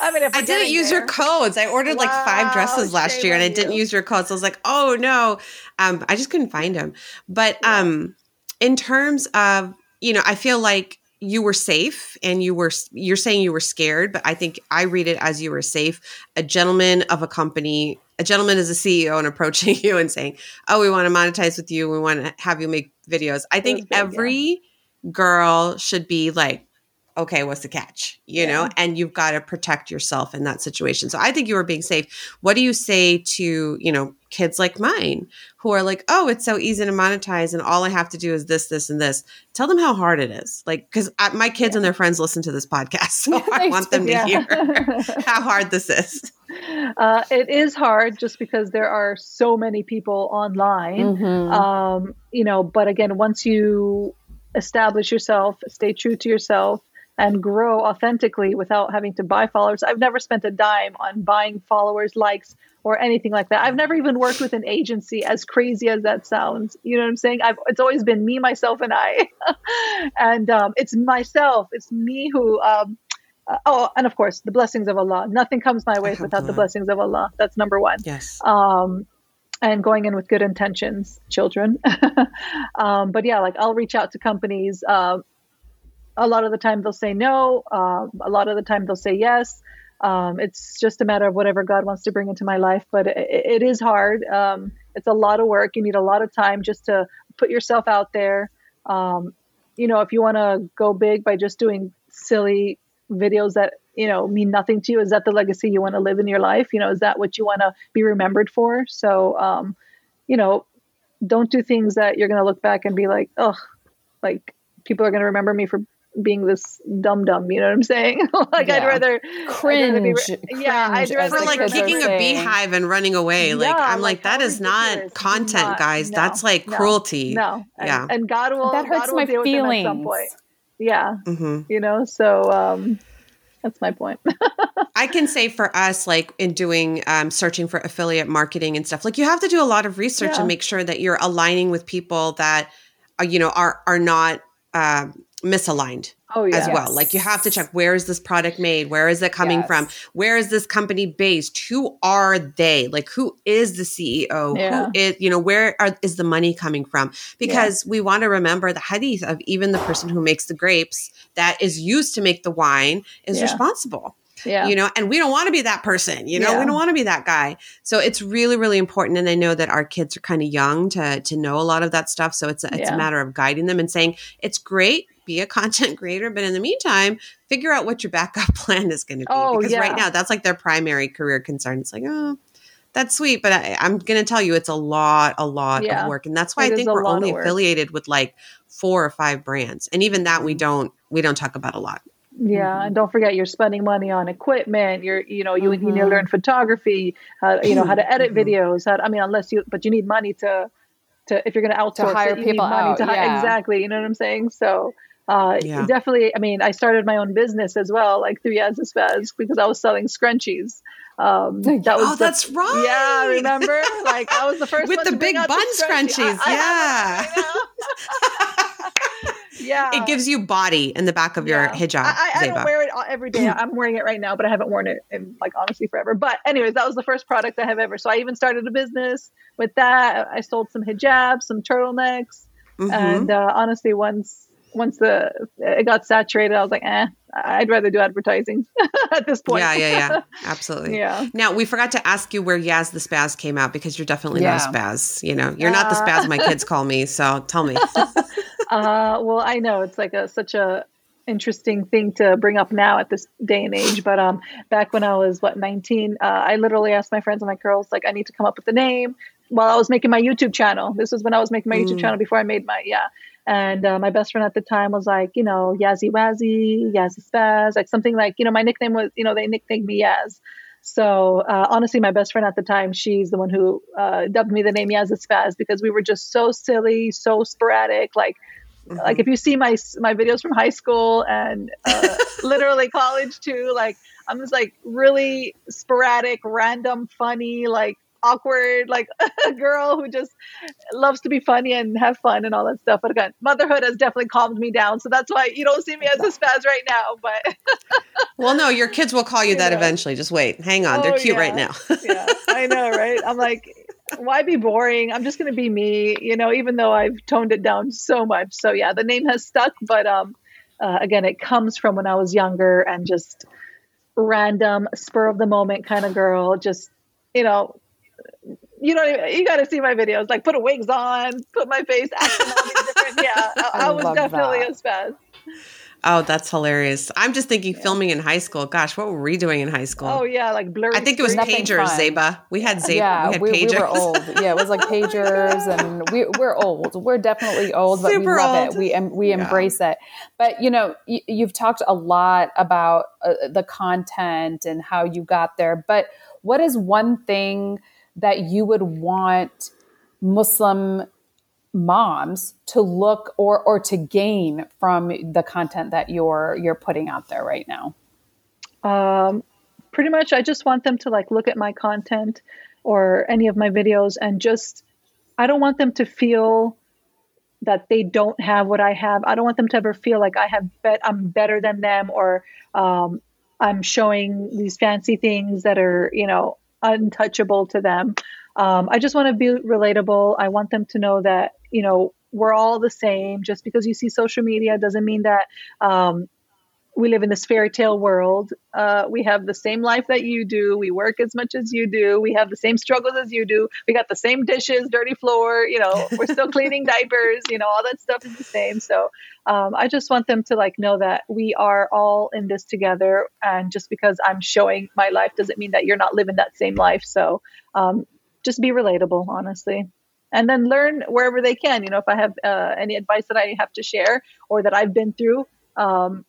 I mean, if I didn't use your there. codes. I ordered like five dresses last year and I didn't you. use your codes. I was like, oh no. Um, I just couldn't find them. But um, in terms of, you know, I feel like you were safe and you were, you're saying you were scared, but I think I read it as you were safe. A gentleman of a company, a gentleman is a CEO and approaching you and saying, oh, we want to monetize with you. We want to have you make videos. I think was big, yeah. every girl should be like, okay, what's the catch? You know, and you've got to protect yourself in that situation. So I think you were being safe. What do you say to, you know, kids like mine who are like, oh, it's so easy to monetize and all I have to do is this, this, and this? Tell them how hard it is. Like, because my kids and their friends listen to this podcast. So I want them to Yeah. hear how hard this is. uh, it is hard just because there are so many people online. Mhm. um, you know but again once you establish yourself stay true to yourself and grow authentically without having to buy followers. I've never spent a dime on buying followers likes or anything like that. I've never even worked with an agency as crazy as that sounds. You know what i'm saying? I've, it's always been me myself and i. And um, it's myself. It's me who um, uh, oh and of course the blessings of allah. Nothing comes my way without the blessings of allah. That's number one. Yes. um, and going in with good intentions, children. um, but yeah, like I'll reach out to companies. Uh, a lot of the time they'll say no. Um, a lot of the time they'll say yes. Um, it's just a matter of whatever God wants to bring into my life. But it, it is hard. Um, it's a lot of work. You need a lot of time just to put yourself out there. Um, you know, if you want to go big by just doing silly videos that you know mean nothing to you, is that the legacy you want to live in your life? You know, is that what you want to be remembered for? So, um, you know, don't do things that you're going to look back and be like, oh, like people are going to remember me for being this dumb dumb. You know what I'm saying? like yeah. I'd rather cringe. I'd rather be, yeah, I'd rather for like kicking a beehive and running away. Like I'm like, like that is not content, not, guys. No, That's like no, cruelty. No, yeah, and, and God will that hurts God my will feelings. at some point. Yeah, mm-hmm. you know. So um, that's my point. I can say for us, like in doing um, searching for affiliate marketing and stuff, like you have to do a lot of research yeah. and make sure that you're aligning with people that, are, you know, are are not. Um, misaligned oh, yes. as well. Like you have to check where is this product made? Where is it coming yes. from? Where is this company based? Who are they? Like who is the CEO? Yeah. Who is, you know, where are, is the money coming from? Because yeah. we want to remember the hadith of even the person who makes the grapes that is used to make the wine is yeah. responsible. Yeah. You know, and we don't want to be that person, you know, yeah. we don't want to be that guy. So it's really, really important. And I know that our kids are kind of young to to know a lot of that stuff. So it's it's yeah. a matter of guiding them and saying, it's great be a content creator. But in the meantime, figure out what your backup plan is going to be. Oh, because yeah. right now, that's like their primary career concern. It's like, oh, that's sweet. But I, am going to tell you, it's a lot, a lot yeah. of work. And that's why it I think we're only affiliated with like four or five brands. And even that we mm-hmm. don't, we don't talk about a lot. Yeah, mm-hmm. and don't forget you're spending money on equipment. You're, you know, you, mm-hmm. you need to mm-hmm. learn photography. Uh, you know how to edit mm-hmm. videos. How, I mean, unless you, but you need money to, to if you're going to outsource to hire it, people out. To, yeah. Exactly. You know what I'm saying? So uh, yeah. definitely i mean i started my own business as well like through Yaz's Fez because i was selling scrunchies um, that was oh, the, that's right. Yeah, remember? Like I was the first with the big bun the scrunchies. I, yeah. I yeah. It gives you body in the back of yeah. your hijab. I, I, I don't wear it every day. I'm wearing it right now, but I haven't worn it in like honestly forever. But anyways, that was the first product I have ever. So I even started a business with that. I sold some hijabs, some turtlenecks, mm-hmm. and uh, honestly, once once the it got saturated, I was like, eh, I'd rather do advertising at this point. Yeah, yeah, yeah, absolutely. yeah. Now we forgot to ask you where Yaz the Spaz came out because you're definitely yeah. not a spaz. You know, you're uh, not the spaz my kids call me. So tell me. uh, well, I know it's like a such a interesting thing to bring up now at this day and age. But um, back when I was what 19, uh, I literally asked my friends and my girls like, I need to come up with a name. While I was making my YouTube channel, this was when I was making my mm. YouTube channel before I made my yeah. And uh, my best friend at the time was like, you know, Yazzie Wazzy, Yazzie Spaz, like something like, you know, my nickname was, you know, they nicknamed me Yaz. So uh, honestly, my best friend at the time, she's the one who uh, dubbed me the name Yazzie Spaz because we were just so silly, so sporadic. Like, mm-hmm. like if you see my my videos from high school and uh, literally college too, like I'm just like really sporadic, random, funny, like awkward, like a girl who just loves to be funny and have fun and all that stuff. But again, motherhood has definitely calmed me down. So that's why you don't see me as a spaz right now. But well, no, your kids will call you that eventually. Just wait. Hang on. Oh, They're cute yeah. right now. yeah, I know, right? I'm like, why be boring? I'm just going to be me, you know, even though I've toned it down so much. So yeah, the name has stuck. But um, uh, again, it comes from when I was younger and just random spur of the moment kind of girl just you know you know, you got to see my videos. Like, put a wigs on, put my face, acting all these different. Yeah, I, I, I was definitely that. a spaz. Oh, that's hilarious. I'm just thinking yeah. filming in high school. Gosh, what were we doing in high school? Oh yeah, like blurry. I think it was pagers, Zeba. We had Zeba. Yeah, we, we, we, were old. Yeah, it was like pagers, and we, we're old. We're definitely old, but Super we love old. it. We we yeah. embrace it. But you know, you, you've talked a lot about uh, the content and how you got there. But what is one thing? That you would want Muslim moms to look or or to gain from the content that you're you're putting out there right now? Um, pretty much, I just want them to like look at my content or any of my videos and just I don't want them to feel that they don't have what I have. I don't want them to ever feel like I have bet I'm better than them or um, I'm showing these fancy things that are you know untouchable to them. Um, I just want to be relatable. I want them to know that, you know, we're all the same. Just because you see social media doesn't mean that um, we live in this fairy tale world. Uh, we have the same life that you do. We work as much as you do. We have the same struggles as you do. We got the same dishes, dirty floor. You know, we're still cleaning diapers. You know, all that stuff is the same. So um, I just want them to like know that we are all in this together. And just because I'm showing my life doesn't mean that you're not living that same life. So um, just be relatable, honestly and then learn wherever they can. You know, if I have uh, any advice that I have to share or that I've been through, um,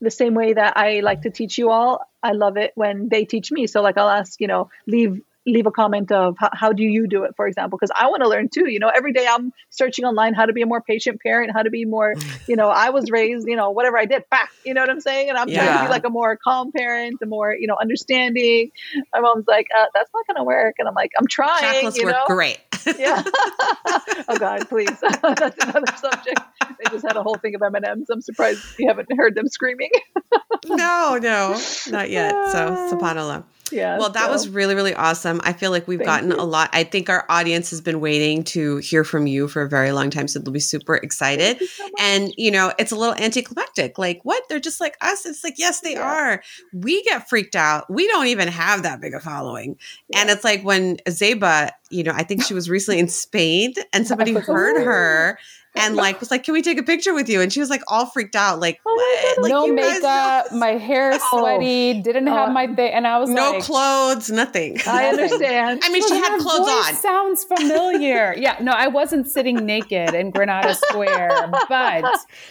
the same way that I like to teach you all, I love it when they teach me. So like I'll ask, you know, leave leave a comment of how, how do you do it, for example, because I want to learn too. You know, every day I'm searching online how to be a more patient parent, how to be more, you know, I was raised, you know, whatever I did, back, you know what I'm saying? And I'm yeah. trying to be like a more calm parent, a more, you know, understanding. My mom's like, uh, that's not going to work. And I'm like, I'm trying. Chocolates you work know? great. yeah. oh God, please. that's another subject. They just had a whole thing of M&Ms. I'm surprised you haven't heard them screaming. no, no, not yet. So, subhanAllah. Yeah. Well, that so. was really, really awesome. I feel like we've Thank gotten you. a lot. I think our audience has been waiting to hear from you for a very long time. So they'll be super excited. You so and, you know, it's a little anticlimactic. Like, what? They're just like us. It's like, yes, they yeah. are. We get freaked out. We don't even have that big a following. Yeah. And it's like when Zeba, you know, I think she was recently in Spain and somebody heard her and like was like, "Can we take a picture with you?" And she was like all freaked out, like, oh "What? Like, no makeup, my hair sweaty, didn't have uh, my thing," and I was like no like, clothes, nothing. I understand. I mean, she had clothes on. Sounds familiar. yeah, no, I wasn't sitting naked in Granada Square, but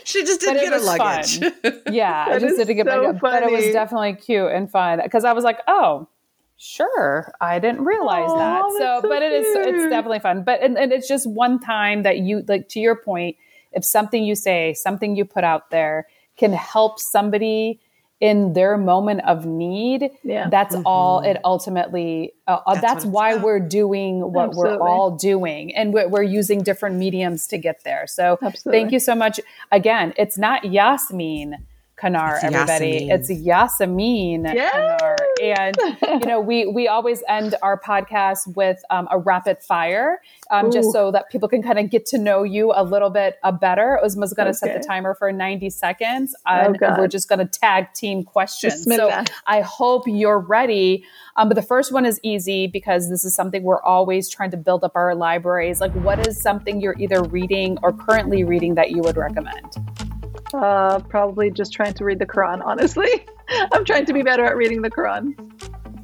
she just didn't get her luggage. Fun. Yeah, I just didn't get so my, but it was definitely cute and fun because I was like, "Oh." Sure, I didn't realize Aww, that. So, so, but it is it's definitely fun. But and, and it's just one time that you like to your point. If something you say, something you put out there can help somebody in their moment of need, yeah. that's mm-hmm. all it ultimately, uh, uh that's, that's why about. we're doing what Absolutely. we're all doing. And we're, we're, using different mediums to get there. So Absolutely. thank you so much. Again, it's not Yasmin Kanar, it's everybody. Yasameen. It's Yasameen yes. Kanar. And, you know, we, we always end our podcast with um, a rapid fire, um, just so that people can kind of get to know you a little bit uh, better. Uzma's going to okay. set the timer for 90 seconds. Oh, and oh we're just going to tag team questions. Bismillah. So I hope you're ready. Um, but the first one is easy because this is something we're always trying to build up our libraries. Like, what is something you're either reading or currently reading that you would recommend? Uh, probably just trying to read the Quran, honestly. I'm trying to be better at reading the Quran.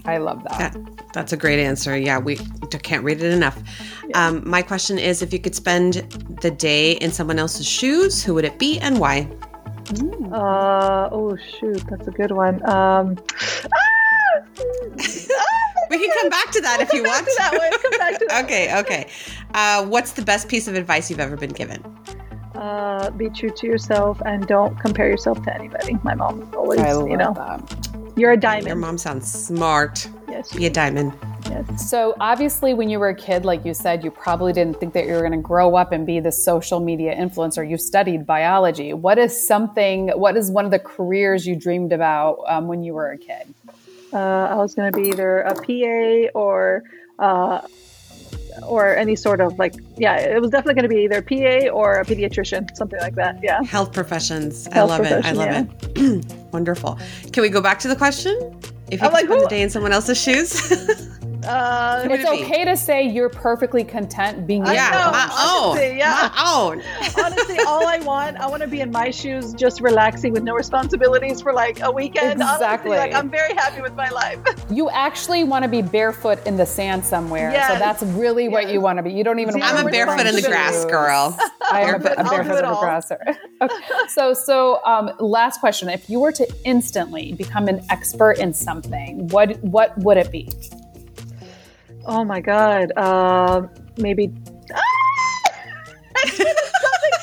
I love that. that that's a great answer. Yeah, we can't read it enough. Yeah. Um, my question is if you could spend the day in someone else's shoes, who would it be and why? Mm. Uh, oh, shoot. That's a good one. Um, we can come back to that if you want. To that one. Come back to that okay, okay. Uh, what's the best piece of advice you've ever been given? Uh, be true to yourself and don't compare yourself to anybody. My mom always, you know, that. you're a diamond. Your mom sounds smart. Yes. Be a diamond. Yes. So obviously, when you were a kid, like you said, you probably didn't think that you were going to grow up and be the social media influencer. You studied biology. What is something? What is one of the careers you dreamed about um, when you were a kid? Uh, I was going to be either a PA or uh, or any sort of like yeah it was definitely going to be either pa or a pediatrician something like that yeah. Health professions. Health i love it. I love yeah. it wonderful. Can we go back to the question? If you could like, spend the day in someone else's shoes Uh, it's okay to say you're perfectly content being yeah, know, my honestly, own. Yeah. My own. honestly, all I want, I want to be in my shoes, just relaxing with no responsibilities for like a weekend. Exactly. Honestly, like, I'm very happy with my life. You actually want to be barefoot in the sand somewhere. Yes. So that's really yes. what you want to be. You don't even. I'm a barefoot in the grass girl. I am a, a barefoot in the grass. Okay. So, so um, last question: If you were to instantly become an expert in something, what what would it be? Oh my god. Uh, maybe.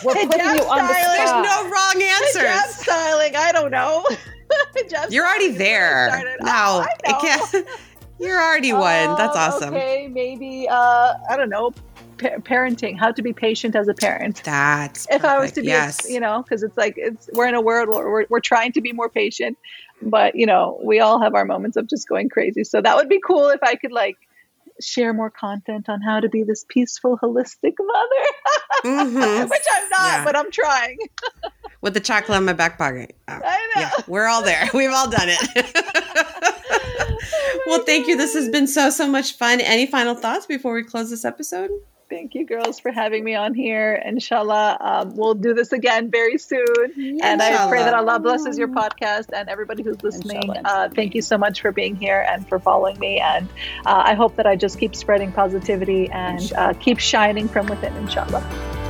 We're putting you on the spot. There's no wrong answers. Hijab styling. I don't know. You're already there. No, oh, can't. You're already one. That's um, awesome. Okay, maybe uh, I don't know. Pa- parenting, how to be patient as a parent. That's if perfect. I was to be, yes. you know, because it's like it's we're in a world where we're, we're trying to be more patient, but you know, we all have our moments of just going crazy. So that would be cool if I could like share more content on how to be this peaceful, holistic mother, mm-hmm. which I'm not, yeah. but I'm trying. With the chocolate in my back pocket. Oh, I know. Yeah, we're all there. We've all done it. well, thank you. This has been so, so much fun. Any final thoughts before we close this episode? Thank you, girls, for having me on here. Inshallah, um, we'll do this again very soon. And I pray that Allah blesses your podcast and everybody who's listening. Uh, thank you so much for being here and for following me. And uh, I hope that I just keep spreading positivity and uh, keep shining from within, inshallah.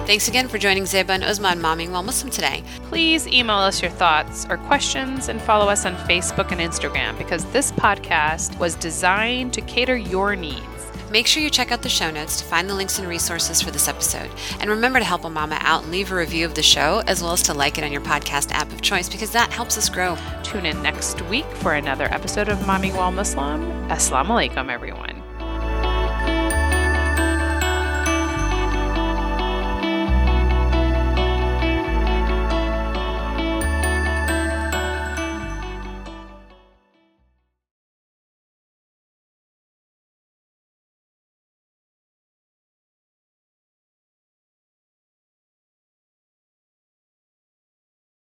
Thanks again for joining Zeba and Uzma on Momming While Muslim today. Please email us your thoughts or questions and follow us on Facebook and Instagram because this podcast was designed to cater your needs. Make sure you check out the show notes to find the links and resources for this episode. And remember to help a mama out and leave a review of the show, as well as to like it on your podcast app of choice, because that helps us grow. Tune in next week for another episode of Momming While Muslim. Assalamu alaikum, everyone.